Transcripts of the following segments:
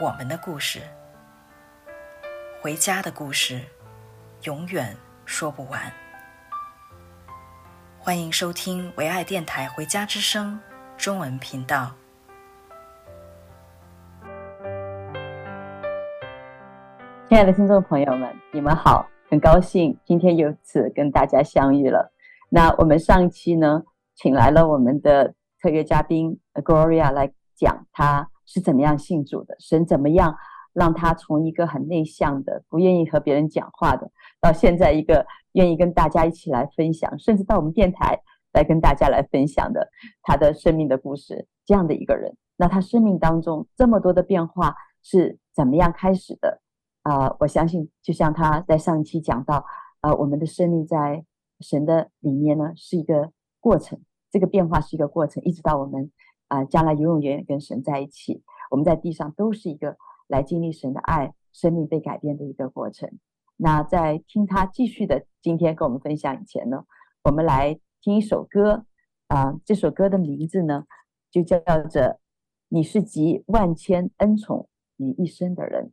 我们的故事，回家的故事，永远说不完。欢迎收听唯爱电台《回家之声》中文频道。亲爱的听众朋友们，你们好，很高兴今天又此跟大家相遇了。那我们上一期呢，请来了我们的特约嘉宾 Gloria 来讲，她是怎么样信主的，神怎么样让他从一个很内向的、不愿意和别人讲话的，到现在一个愿意跟大家一起来分享，甚至到我们电台来跟大家来分享的他的生命的故事，这样的一个人。那他生命当中这么多的变化是怎么样开始的？啊、我相信就像他在上一期讲到，啊、我们的生命在神的里面呢是一个过程。这个变化是一个过程，一直到我们啊、将来永永远远跟神在一起，我们在地上都是一个来经历神的爱，生命被改变的一个过程。那在听他继续的今天跟我们分享以前呢，我们来听一首歌啊、这首歌的名字呢就叫做《你是集万千恩宠于一身的人》。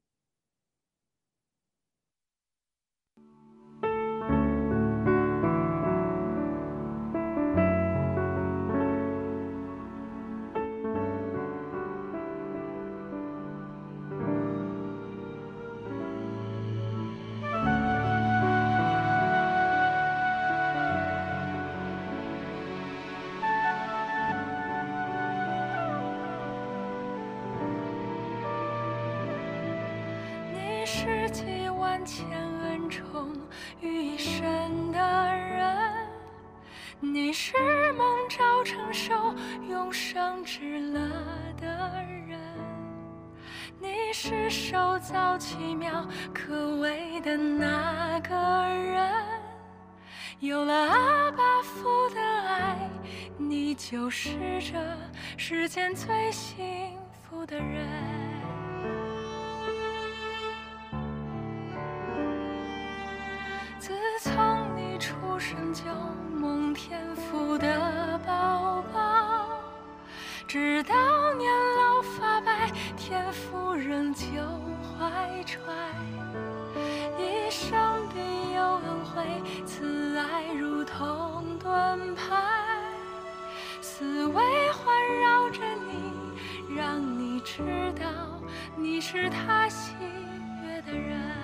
是集万千恩宠于一身的人，你是蒙召承受永生之乐的人，你是手造奇妙可畏的那个人，有了阿爸父的爱，你就是这世间最幸福的人。就蒙天父的宝宝，直到年老发白，天父仍旧怀揣，一生必有恩惠，慈爱如同盾牌，思维环绕着你，让你知道你是他喜悦的人。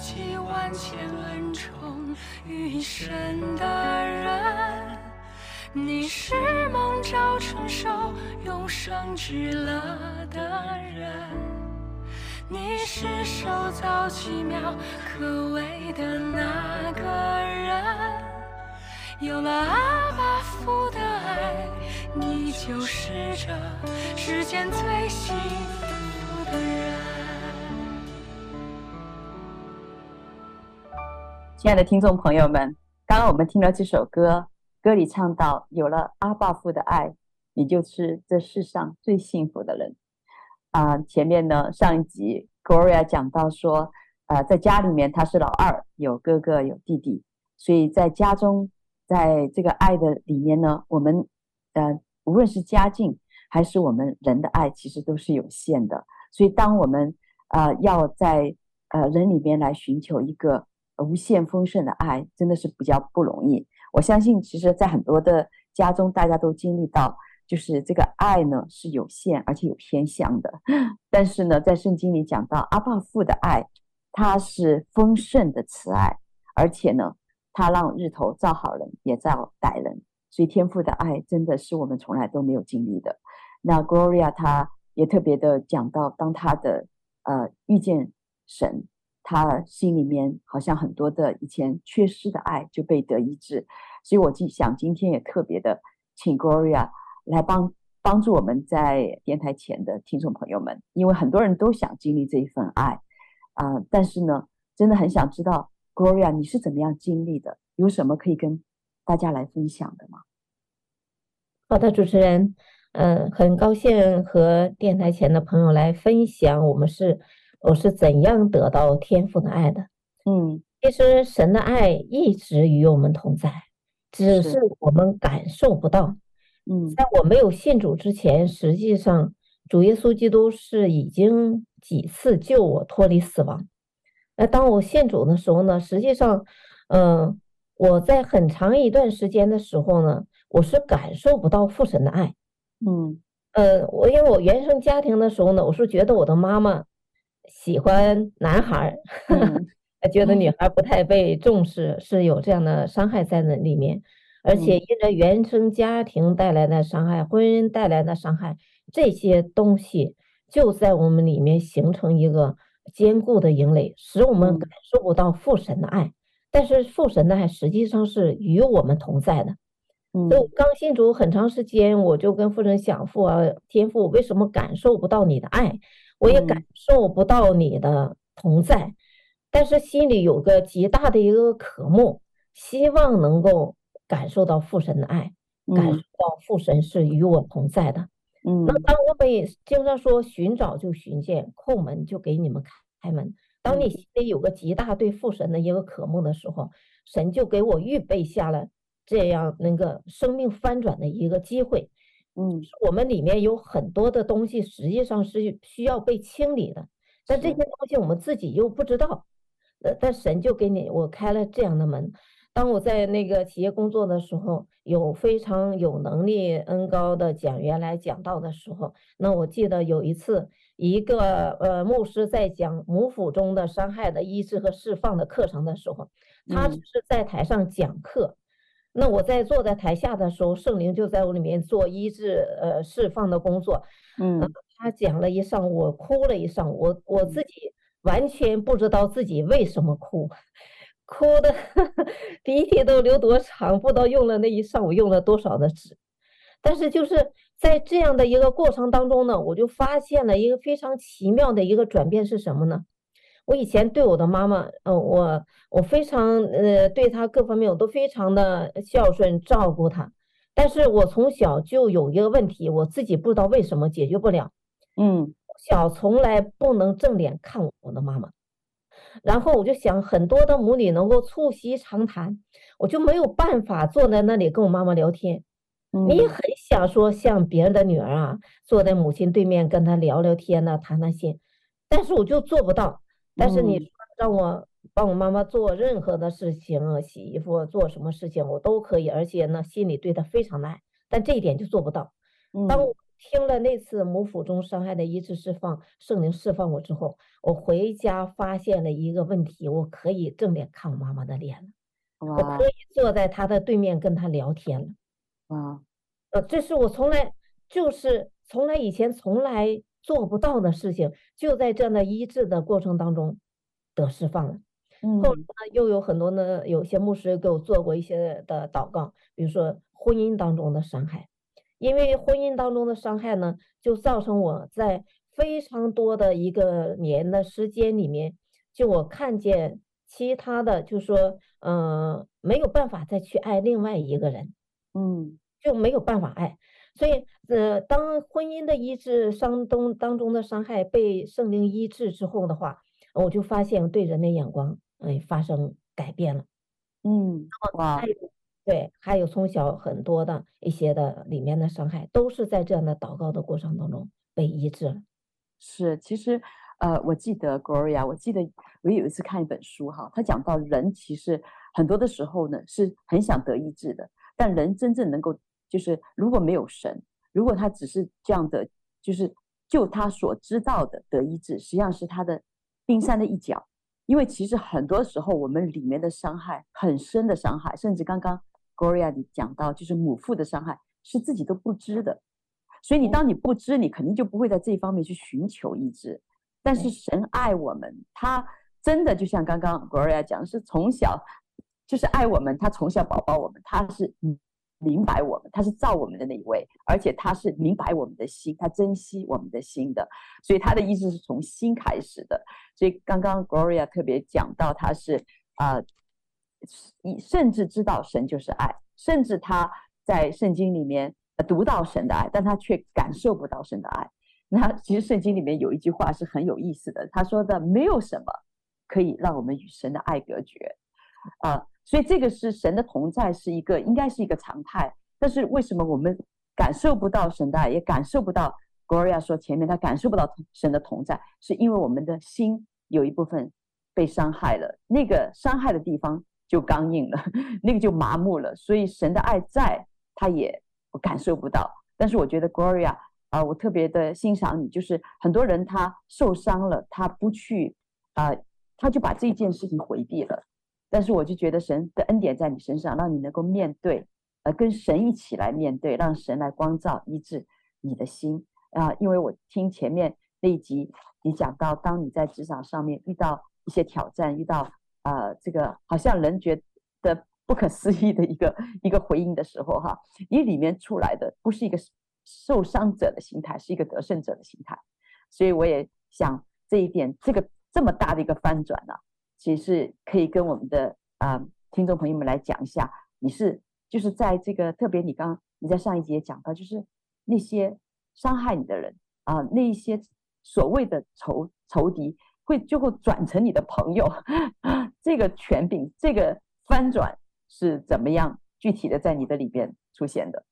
集万千恩宠于一身的人，你是蒙召承受永生之乐的人，你是受造奇妙可畏的那个人，有了阿爸父的爱，你就是这世间最幸福的人。亲爱的听众朋友们，刚刚我们听了这首歌，歌里唱到：“有了阿爸父的爱，你就是这世上最幸福的人。”啊，前面呢，上一集 Gloria 讲到说，呃，在家里面他是老二，有哥哥有弟弟，所以在家中，在这个爱的里面呢，我们呃，无论是家境还是我们人的爱，其实都是有限的。所以当我们呃要在呃人里面来寻求一个。无限丰盛的爱真的是比较不容易。我相信，其实，在很多的家中，大家都经历到，就是这个爱呢是有限，而且有偏向的。但是呢，在圣经里讲到阿爸父的爱，他是丰盛的慈爱，而且呢，他让日头照好人也照歹人。所以天父的爱真的是我们从来都没有经历的。那 Gloria 他也特别的讲到，当他的呃遇见神。他心里面好像很多的以前缺失的爱就被得医治，所以我就想今天也特别的请 Gloria 来帮帮助我们在电台前的听众朋友们，因为很多人都想经历这一份爱啊、但是呢，真的很想知道 Gloria 你是怎么样经历的，有什么可以跟大家来分享的吗？好的，主持人，嗯、很高兴和电台前的朋友来分享，我们是。我是怎样得到天父的爱的？嗯，其实神的爱一直与我们同在，只是我们感受不到。嗯，在我没有信主之前，实际上主耶稣基督是已经几次救我脱离死亡。那当我信主的时候呢，实际上，嗯、呃，我在很长一段时间的时候呢，我是感受不到父神的爱。嗯，呃，我因为我原生家庭的时候呢，我是觉得我的妈妈。喜欢男孩儿，觉得女孩不太被重视，是有这样的伤害在那里面。而且因为原生家庭带来的伤害、婚姻带来的伤害，这些东西就在我们里面形成一个坚固的营垒，使我们感受不到父神的爱。但是父神的爱实际上是与我们同在的。嗯，就刚信主很长时间，我就跟父神讲，父啊，天父，为什么感受不到你的爱？我也感受不到你的同在，但是心里有个极大的一个渴慕，希望能够感受到父神的爱，感受到父神是与我同在的。嗯，那当我们经常说寻找就寻见，叩门就给你们开门。当你心里有个极大对父神的一个渴慕的时候，神就给我预备下了这样那个生命翻转的一个机会。嗯，我们里面有很多的东西，实际上是需要被清理的，但这些东西我们自己又不知道。呃，但神就给你我开了这样的门。当我在那个企业工作的时候，有非常有能力、恩高的讲员来讲道的时候，那我记得有一次，一个呃牧师在讲母腹中的伤害的医治和释放的课程的时候，他只是在台上讲课。那我在坐在台下的时候，圣灵就在我里面做医治、呃释放的工作。嗯，他讲了一上午，我哭了一上午，我我自己完全不知道自己为什么哭，哭的鼻涕都流多长，不知道用了那一上午用了多少的纸。但是就是在这样的一个过程当中呢，我就发现了一个非常奇妙的一个转变是什么呢？我以前对我的妈妈，呃，我我非常呃，对她各方面我都非常的孝顺照顾她，但是我从小就有一个问题，我自己不知道为什么解决不了，嗯，小从来不能正脸看我的妈妈，然后我就想很多的母女能够促膝长谈，我就没有办法坐在那里跟我妈妈聊天，嗯，你也很想说像别人的女儿啊，坐在母亲对面跟她聊聊天呢，谈谈心，但是我就做不到。但是你让我帮我妈妈做任何的事情，洗衣服做什么事情我都可以，而且呢心里对她非常的爱，但这一点就做不到。当我听了那次母腹中伤害的一次释放，圣灵释放我之后，我回家发现了一个问题，我可以正脸看我妈妈的脸了，我可以坐在她的对面跟她聊天了。啊，呃，这是我从来就是从来以前从来做不到的事情，就在这样的医治的过程当中得释放了。嗯，后来呢，又有很多呢，有些牧师给我做过一些的祷告，比如说婚姻当中的伤害，因为婚姻当中的伤害呢，就造成我在非常多的一个年的时间里面，就我看见其他的，就说，嗯、呃，没有办法再去爱另外一个人，嗯，就没有办法爱，所以，呃，当婚姻的医治伤中当中的伤害被圣灵医治之后的话，我就发现对人的眼光。哎，发生改变了，嗯，哇，对，还有从小很多的一些的里面的伤害，都是在这样的祷告的过程当中被医治了。是，其实，呃，我记得 Gloria，我记得我有一次看一本书哈，他讲到人其实很多的时候呢是很想得医治的，但人真正能够就是如果没有神，如果他只是这样的，就是就他所知道的得医治，实际上是他的冰山的一角。因为其实很多时候，我们里面的伤害很深的伤害，甚至刚刚 Gloria 你讲到，就是母父的伤害是自己都不知的。所以你当你不知，你肯定就不会在这一方面去寻求医治。但是神爱我们，他真的就像刚刚 Gloria 讲，是从小就是爱我们，他从小宝宝我们，他是嗯。明白我们，他是造我们的那一位，而且他是明白我们的心，他珍惜我们的心的，所以他的意思是从心开始的。所以刚刚 Gloria 特别讲到，他是啊、呃，甚至知道神就是爱，甚至他在圣经里面读到神的爱，但他却感受不到神的爱。那其实圣经里面有一句话是很有意思的，他说的没有什么可以让我们与神的爱隔绝啊。呃所以这个是神的同在，是一个应该是一个常态。但是为什么我们感受不到神的爱，也感受不到？Gloria 说前面他感受不到神的同在，是因为我们的心有一部分被伤害了，那个伤害的地方就刚硬了，那个就麻木了。所以神的爱在，他也感受不到。但是我觉得 Gloria 啊、我特别的欣赏你，就是很多人他受伤了，他不去啊、他就把这件事情回避了。但是我就觉得神的恩典在你身上，让你能够面对，呃，跟神一起来面对，让神来光照医治你的心啊、因为我听前面那一集，你讲到，当你在职场上面遇到一些挑战，遇到、呃、这个好像人觉得不可思议的一个一个回应的时候，哈，你里面出来的不是一个受伤者的心态，是一个得胜者的心态。所以我也想这一点，这个这么大的一个翻转呢、其实可以跟我们的啊、听众朋友们来讲一下，你是就是在这个特别你刚你在上一集也讲到，就是那些伤害你的人啊、那一些所谓的仇仇敌会最后转成你的朋友，这个权柄这个翻转是怎么样具体的在你的里边出现的？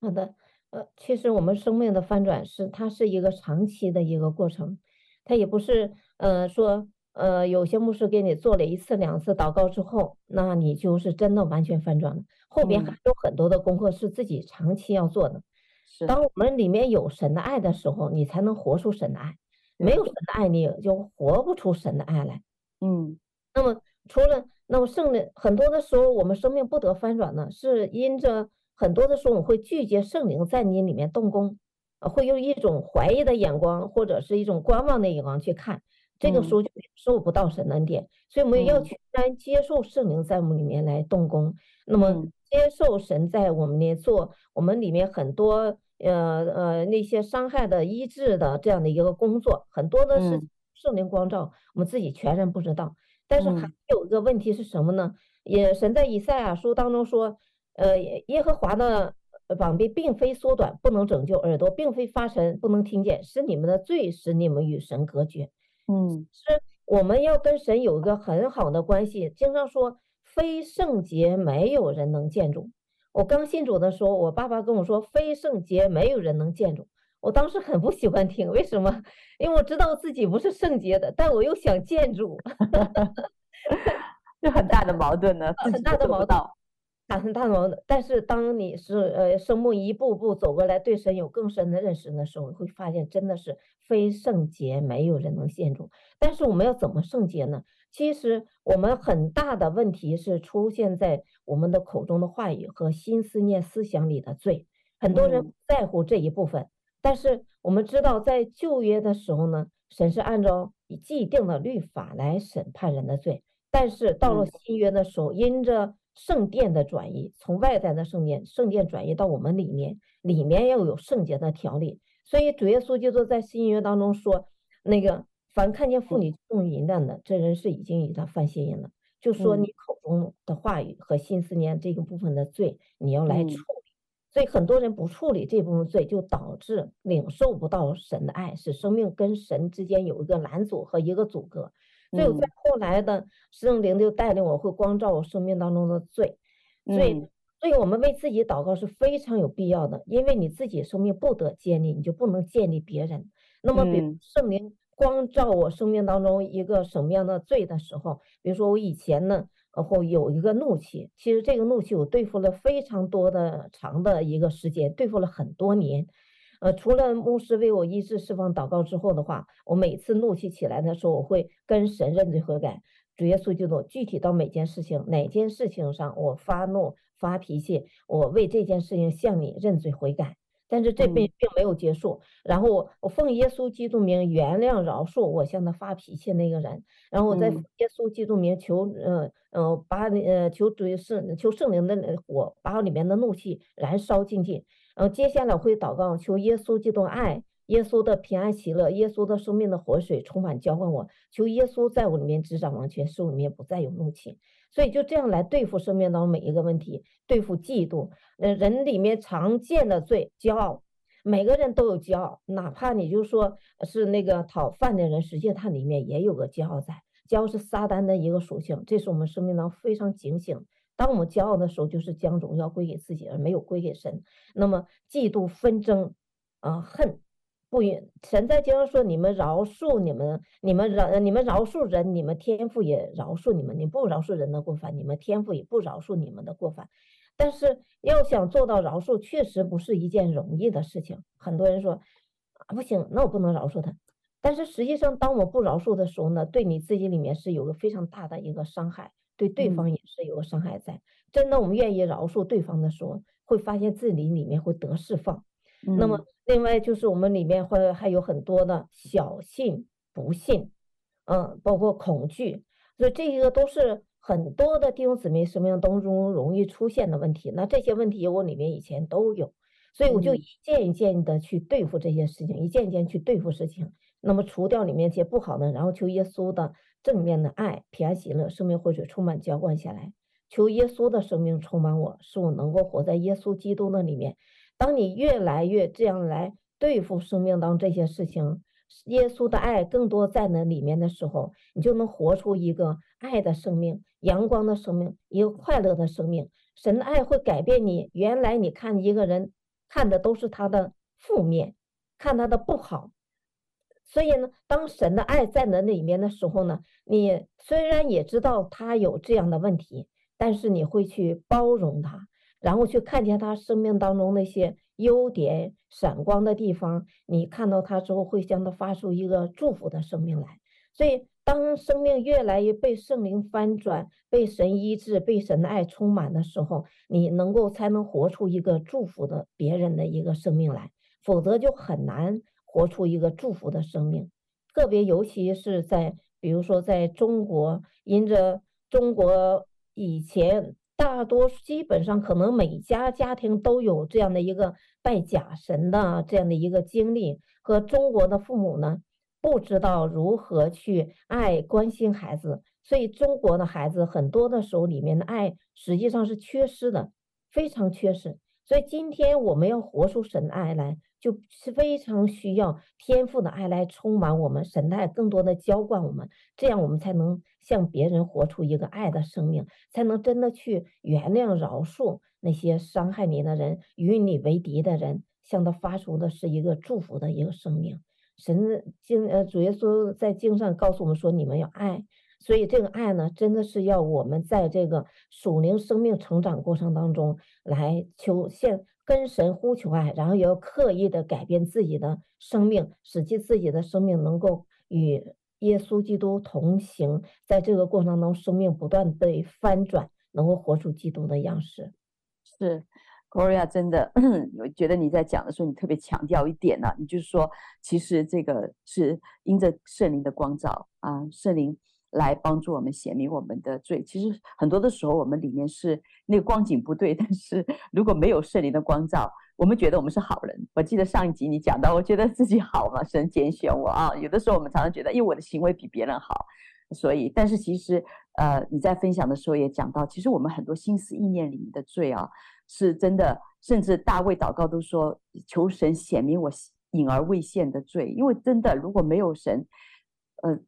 好的，呃，其实我们生命的翻转是它是一个长期的一个过程，它也不是呃说。呃，有些牧师给你做了一次、两次祷告之后，那你就是真的完全翻转了。后边还有很多的功课是自己长期要做的。是，当我们里面有神的爱的时候，你才能活出神的爱。没有神的爱，你就活不出神的爱来。嗯。那么除了那么圣灵，很多的时候我们生命不得翻转呢，是因着很多的时候我们会拒绝圣灵在你里面动工，会用一种怀疑的眼光或者是一种观望的眼光去看。这个时候就受不到神的恩典，嗯，所以我们要全然接受圣灵在我们里面来动工。嗯、那么接受神在我们里面做我们里面很多呃呃那些伤害的医治的这样的一个工作，很多的是圣灵光照，嗯，我们自己全然不知道。但是还有一个问题是什么呢？也神在以赛亚书当中说，呃耶和华的膀臂并非缩短，不能拯救；耳朵并非发沉，不能听见。是你们的罪使你们与神隔绝。嗯，是我们要跟神有一个很好的关系。经常说，非圣洁没有人能见主。我刚信主的时候，我爸爸跟我说，非圣洁没有人能见主。我当时很不喜欢听，为什么？因为我知道自己不是圣洁的，但我又想见主，就很大的矛盾呢，很大的矛盾。大风大浪的。但是当你是呃生命一步步走过来，对神有更深的认识的时候，你会发现真的是非圣洁，没有人能献主。但是我们要怎么圣洁呢？其实我们很大的问题是出现在我们的口中的话语和心思念思想里的罪。很多人不在乎这一部分，嗯、但是我们知道，在旧约的时候呢，神是按照既定的律法来审判人的罪。但是到了新约的时候，因着圣殿的转移，从外在的圣殿圣殿转移到我们里面，里面要有圣洁的条例。所以主耶稣基督在新约当中说，那个凡看见妇女动淫乱的，这人是已经与他犯邪淫了。就说你口中的话语和心思念这个部分的罪，你要来处理。所以很多人不处理这部分罪，就导致领受不到神的爱，使生命跟神之间有一个拦阻和一个阻隔。所以我在后来的圣灵就带领我，会光照我生命当中的罪。所以，所以我们为自己祷告是非常有必要的，因为你自己生命不得建立，你就不能建立别人。那么，比如圣灵光照我生命当中一个什么样的罪的时候，比如说我以前呢。然后有一个怒气，其实这个怒气我对付了非常多的长的一个时间，对付了很多年。呃，除了牧师为我医治释放祷告之后的话，我每次怒气起来的时候，我会跟神认罪悔改。主耶稣基督，具体到每件事情，哪件事情上我发怒发脾气，我为这件事情向你认罪悔改。但是这并并没有结束，然后我我奉耶稣基督名原谅饶恕我向他发脾气那个人，然后我在耶稣基督名求呃呃把呃求主圣求圣灵的火把我里面的怒气燃烧尽尽，然后接下来会祷告求耶稣基督爱耶稣的平安喜乐耶稣的生命的活水充满浇灌我，求耶稣在我里面执掌王权，使我里面不再有怒气。所以就这样来对付生命当中每一个问题，对付嫉妒，呃，人里面常见的罪，骄傲，每个人都有骄傲，哪怕你就说是那个讨饭的人，实际他里面也有个骄傲在，骄傲是撒旦的一个属性，这是我们生命当中非常警醒。当我们骄傲的时候，就是将荣耀归给自己，而没有归给神。那么嫉妒、纷争，啊、恨。不允神在经上说：“你们饶恕你们，你们饶你们饶恕人，你们天父也饶恕你们。你不饶恕人的过犯，你们天父也不饶恕你们的过犯。但是要想做到饶恕，确实不是一件容易的事情。很多人说啊，不行，那我不能饶恕他。但是实际上，当我不饶恕的时候呢，对你自己里面是有个非常大的一个伤害，对对方也是有个伤害在。嗯、真的，我们愿意饶恕对方的时候，会发现自己里面会得释放。嗯、那么。另外就是我们里面会还有很多的小信不信，嗯，包括恐惧，所以这一个都是很多的弟兄姊妹生命当中容易出现的问题。那这些问题我里面以前都有，所以我就一件一件的去对付这些事情，一件一件去对付事情。那么除掉里面一些不好的，然后求耶稣的正面的爱、平安喜乐、生命活水充满浇灌下来，求耶稣的生命充满我，使我能够活在耶稣基督的里面。当你越来越这样来对付生命当这些事情，耶稣的爱更多在那里面的时候，你就能活出一个爱的生命、阳光的生命、一个快乐的生命。神的爱会改变你，原来你看一个人看的都是他的负面，看他的不好。所以呢，当神的爱在那里面的时候呢，你虽然也知道他有这样的问题，但是你会去包容他。然后去看见他生命当中那些优点、闪光的地方，你看到他之后，会向他发出一个祝福的生命来。所以，当生命越来越被圣灵翻转、被神医治、被神的爱充满的时候，你能够才能活出一个祝福的别人的一个生命来，否则就很难活出一个祝福的生命。特别尤其是在，比如说在中国，因着中国以前。大多基本上可能每家家庭都有这样的一个拜假神的这样的一个经历，和中国的父母呢，不知道如何去爱关心孩子，所以中国的孩子很多的时候里面的爱实际上是缺失的，非常缺失。所以今天我们要活出神的爱来，就是非常需要天赋的爱来充满我们，神爱更多的浇灌我们，这样我们才能。向别人活出一个爱的生命，才能真的去原谅、饶恕那些伤害你的人、与你为敌的人，向他发出的是一个祝福的一个生命。神经呃，主耶稣在经上告诉我们说：“你们要爱，所以这个爱呢，真的是要我们在这个属灵生命成长过程当中来求现跟神呼求爱，然后也要刻意的改变自己的生命，使其自己的生命能够与耶稣基督同行，在这个过程当中，生命不断被翻转，能够活出基督的样式。是。Gloria 真的，我觉得你在讲的时候，你特别强调一点呢、你就是说，其实这个是因着圣灵的光照啊，圣灵来帮助我们显明我们的罪。其实很多的时候，我们里面是那个光景不对，但是如果没有圣灵的光照，我们觉得我们是好人。我记得上一集你讲到，我觉得自己好嘛，神拣选我啊。有的时候我们常常觉得，因为我的行为比别人好，所以，但是其实呃，你在分享的时候也讲到，其实我们很多心思意念里面的罪啊。是真的，甚至大卫祷告都说，求神显明我隐而未现的罪，因为真的如果没有神，呃，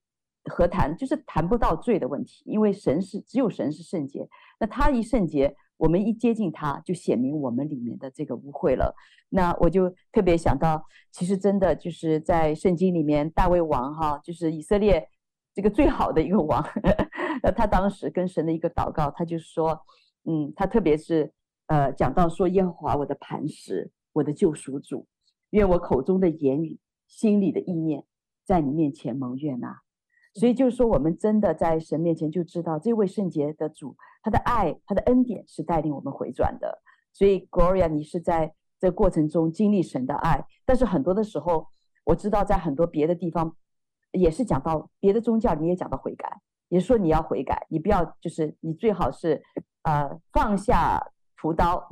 何谈就是谈不到罪的问题，因为神是只有神是圣洁，那他一圣洁，我们一接近他，就显明我们里面的这个污秽了。那我就特别想到，其实真的就是在圣经里面，大卫王哈，就是以色列这个最好的一个王，那他当时跟神的一个祷告，他就说，嗯，他特别是。呃，讲到说耶和华我的磐石，我的救赎主，愿我口中的言语、心里的意念，在你面前蒙悦纳。所以就是说，我们真的在神面前就知道，这位圣洁的主，他的爱、他的恩典是带领我们回转的。所以，Gloria，你是在这过程中经历神的爱，但是很多的时候，我知道在很多别的地方，也是讲到别的宗教，你也讲到悔改，也说你要悔改，你不要就是你最好是呃放下。屠刀，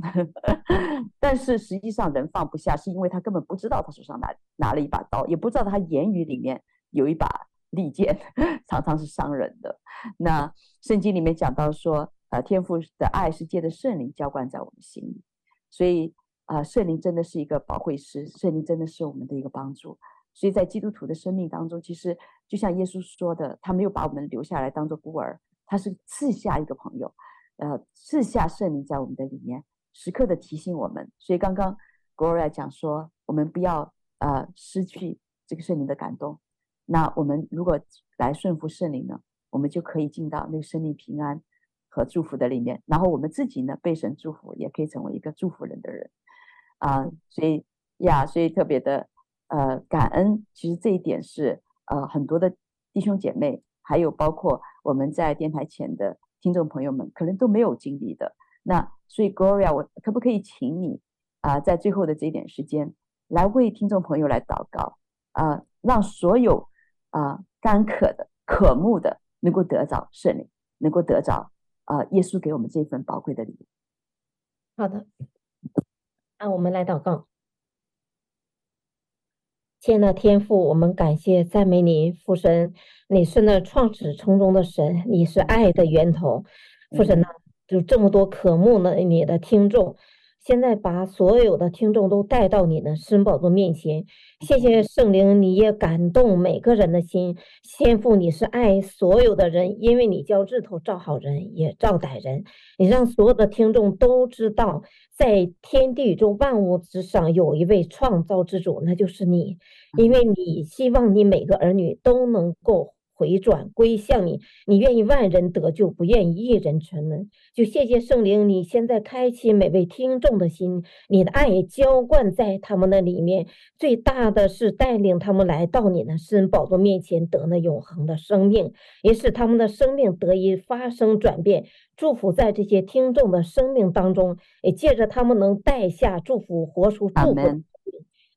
但是实际上人放不下，是因为他根本不知道他手上拿拿了一把刀，也不知道他言语里面有一把利剑，常常是伤人的。那圣经里面讲到说，呃，天父的爱是借着圣灵浇灌在我们心里，所以啊，呃，圣灵真的是一个保惠师，圣灵真的是我们的一个帮助。所以在基督徒的生命当中，其实就像耶稣说的，他没有把我们留下来当做孤儿，他是赐下一个朋友。呃，赐下圣灵在我们的里面，时刻的提醒我们。所以刚刚 Gloria 讲说，我们不要呃失去这个圣灵的感动。那我们如果来顺服圣灵呢，我们就可以进到那个生命平安和祝福的里面。然后我们自己呢，被神祝福，也可以成为一个祝福人的人啊、呃。所以呀，所以特别的呃感恩。其实这一点是呃很多的弟兄姐妹，还有包括我们在电台前的。听众朋友们可能都没有经历的，那所以 Gloria，我可不可以请你啊、呃，在最后的这一点时间，来为听众朋友来祷告啊、呃，让所有啊、呃、干渴的、渴慕的，能够得着圣灵，能够得着啊、呃、耶稣给我们这份宝贵的礼物。好的，那我们来祷告。亲爱的天父，我们感谢赞美你，父神，你是那创始成终的神，你是爱的源头，父神呢，就这么多渴慕呢你的听众。现在把所有的听众都带到你的神宝座面前，谢谢圣灵，你也感动每个人的心。先父，你是爱所有的人，因为你叫日头照好人也照歹人。你让所有的听众都知道，在天地宇宙万物之上有一位创造之主，那就是你，因为你希望你每个儿女都能够。回转归向你，你愿意万人得救，不愿意一人沉沦。就谢谢圣灵，你现在开启每位听众的心，你的爱浇灌在他们的里面。最大的是带领他们来到你的施恩宝座面前，得那永恒的生命，也使他们的生命得以发生转变。祝福在这些听众的生命当中，也借着他们能带下祝福，活出祝福。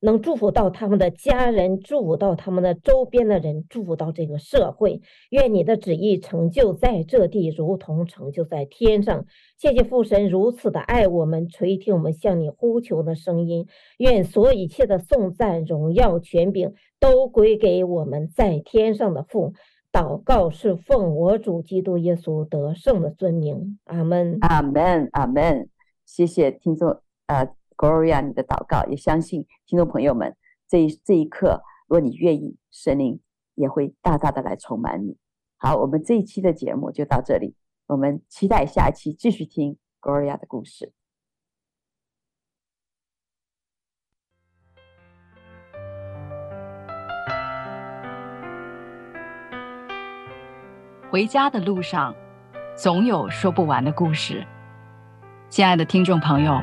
能祝福到他们的家人，祝福到他们的周边的人，祝福到这个社会。愿你的旨意成就在这地，如同成就在天上。谢谢父神如此的爱我们，垂听我们向你呼求的声音。愿所有一切的颂赞、荣耀、权柄都归给我们在天上的父。祷告是奉我主基督耶稣得胜的尊名。阿门，阿门，阿门。谢谢听众，呃。Gloria，你的祷告也相信听众朋友们，这一这一刻，如果你愿意，神灵也会大大的来充满你。好，我们这一期的节目就到这里，我们期待下一期继续听 Gloria 的故事。回家的路上，总有说不完的故事。亲爱的听众朋友，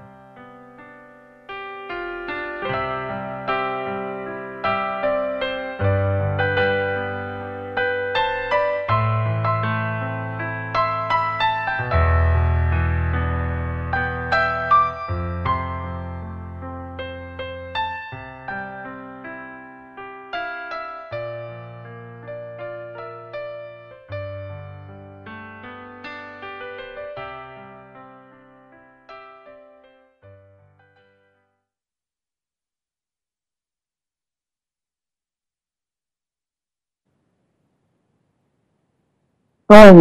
哦，你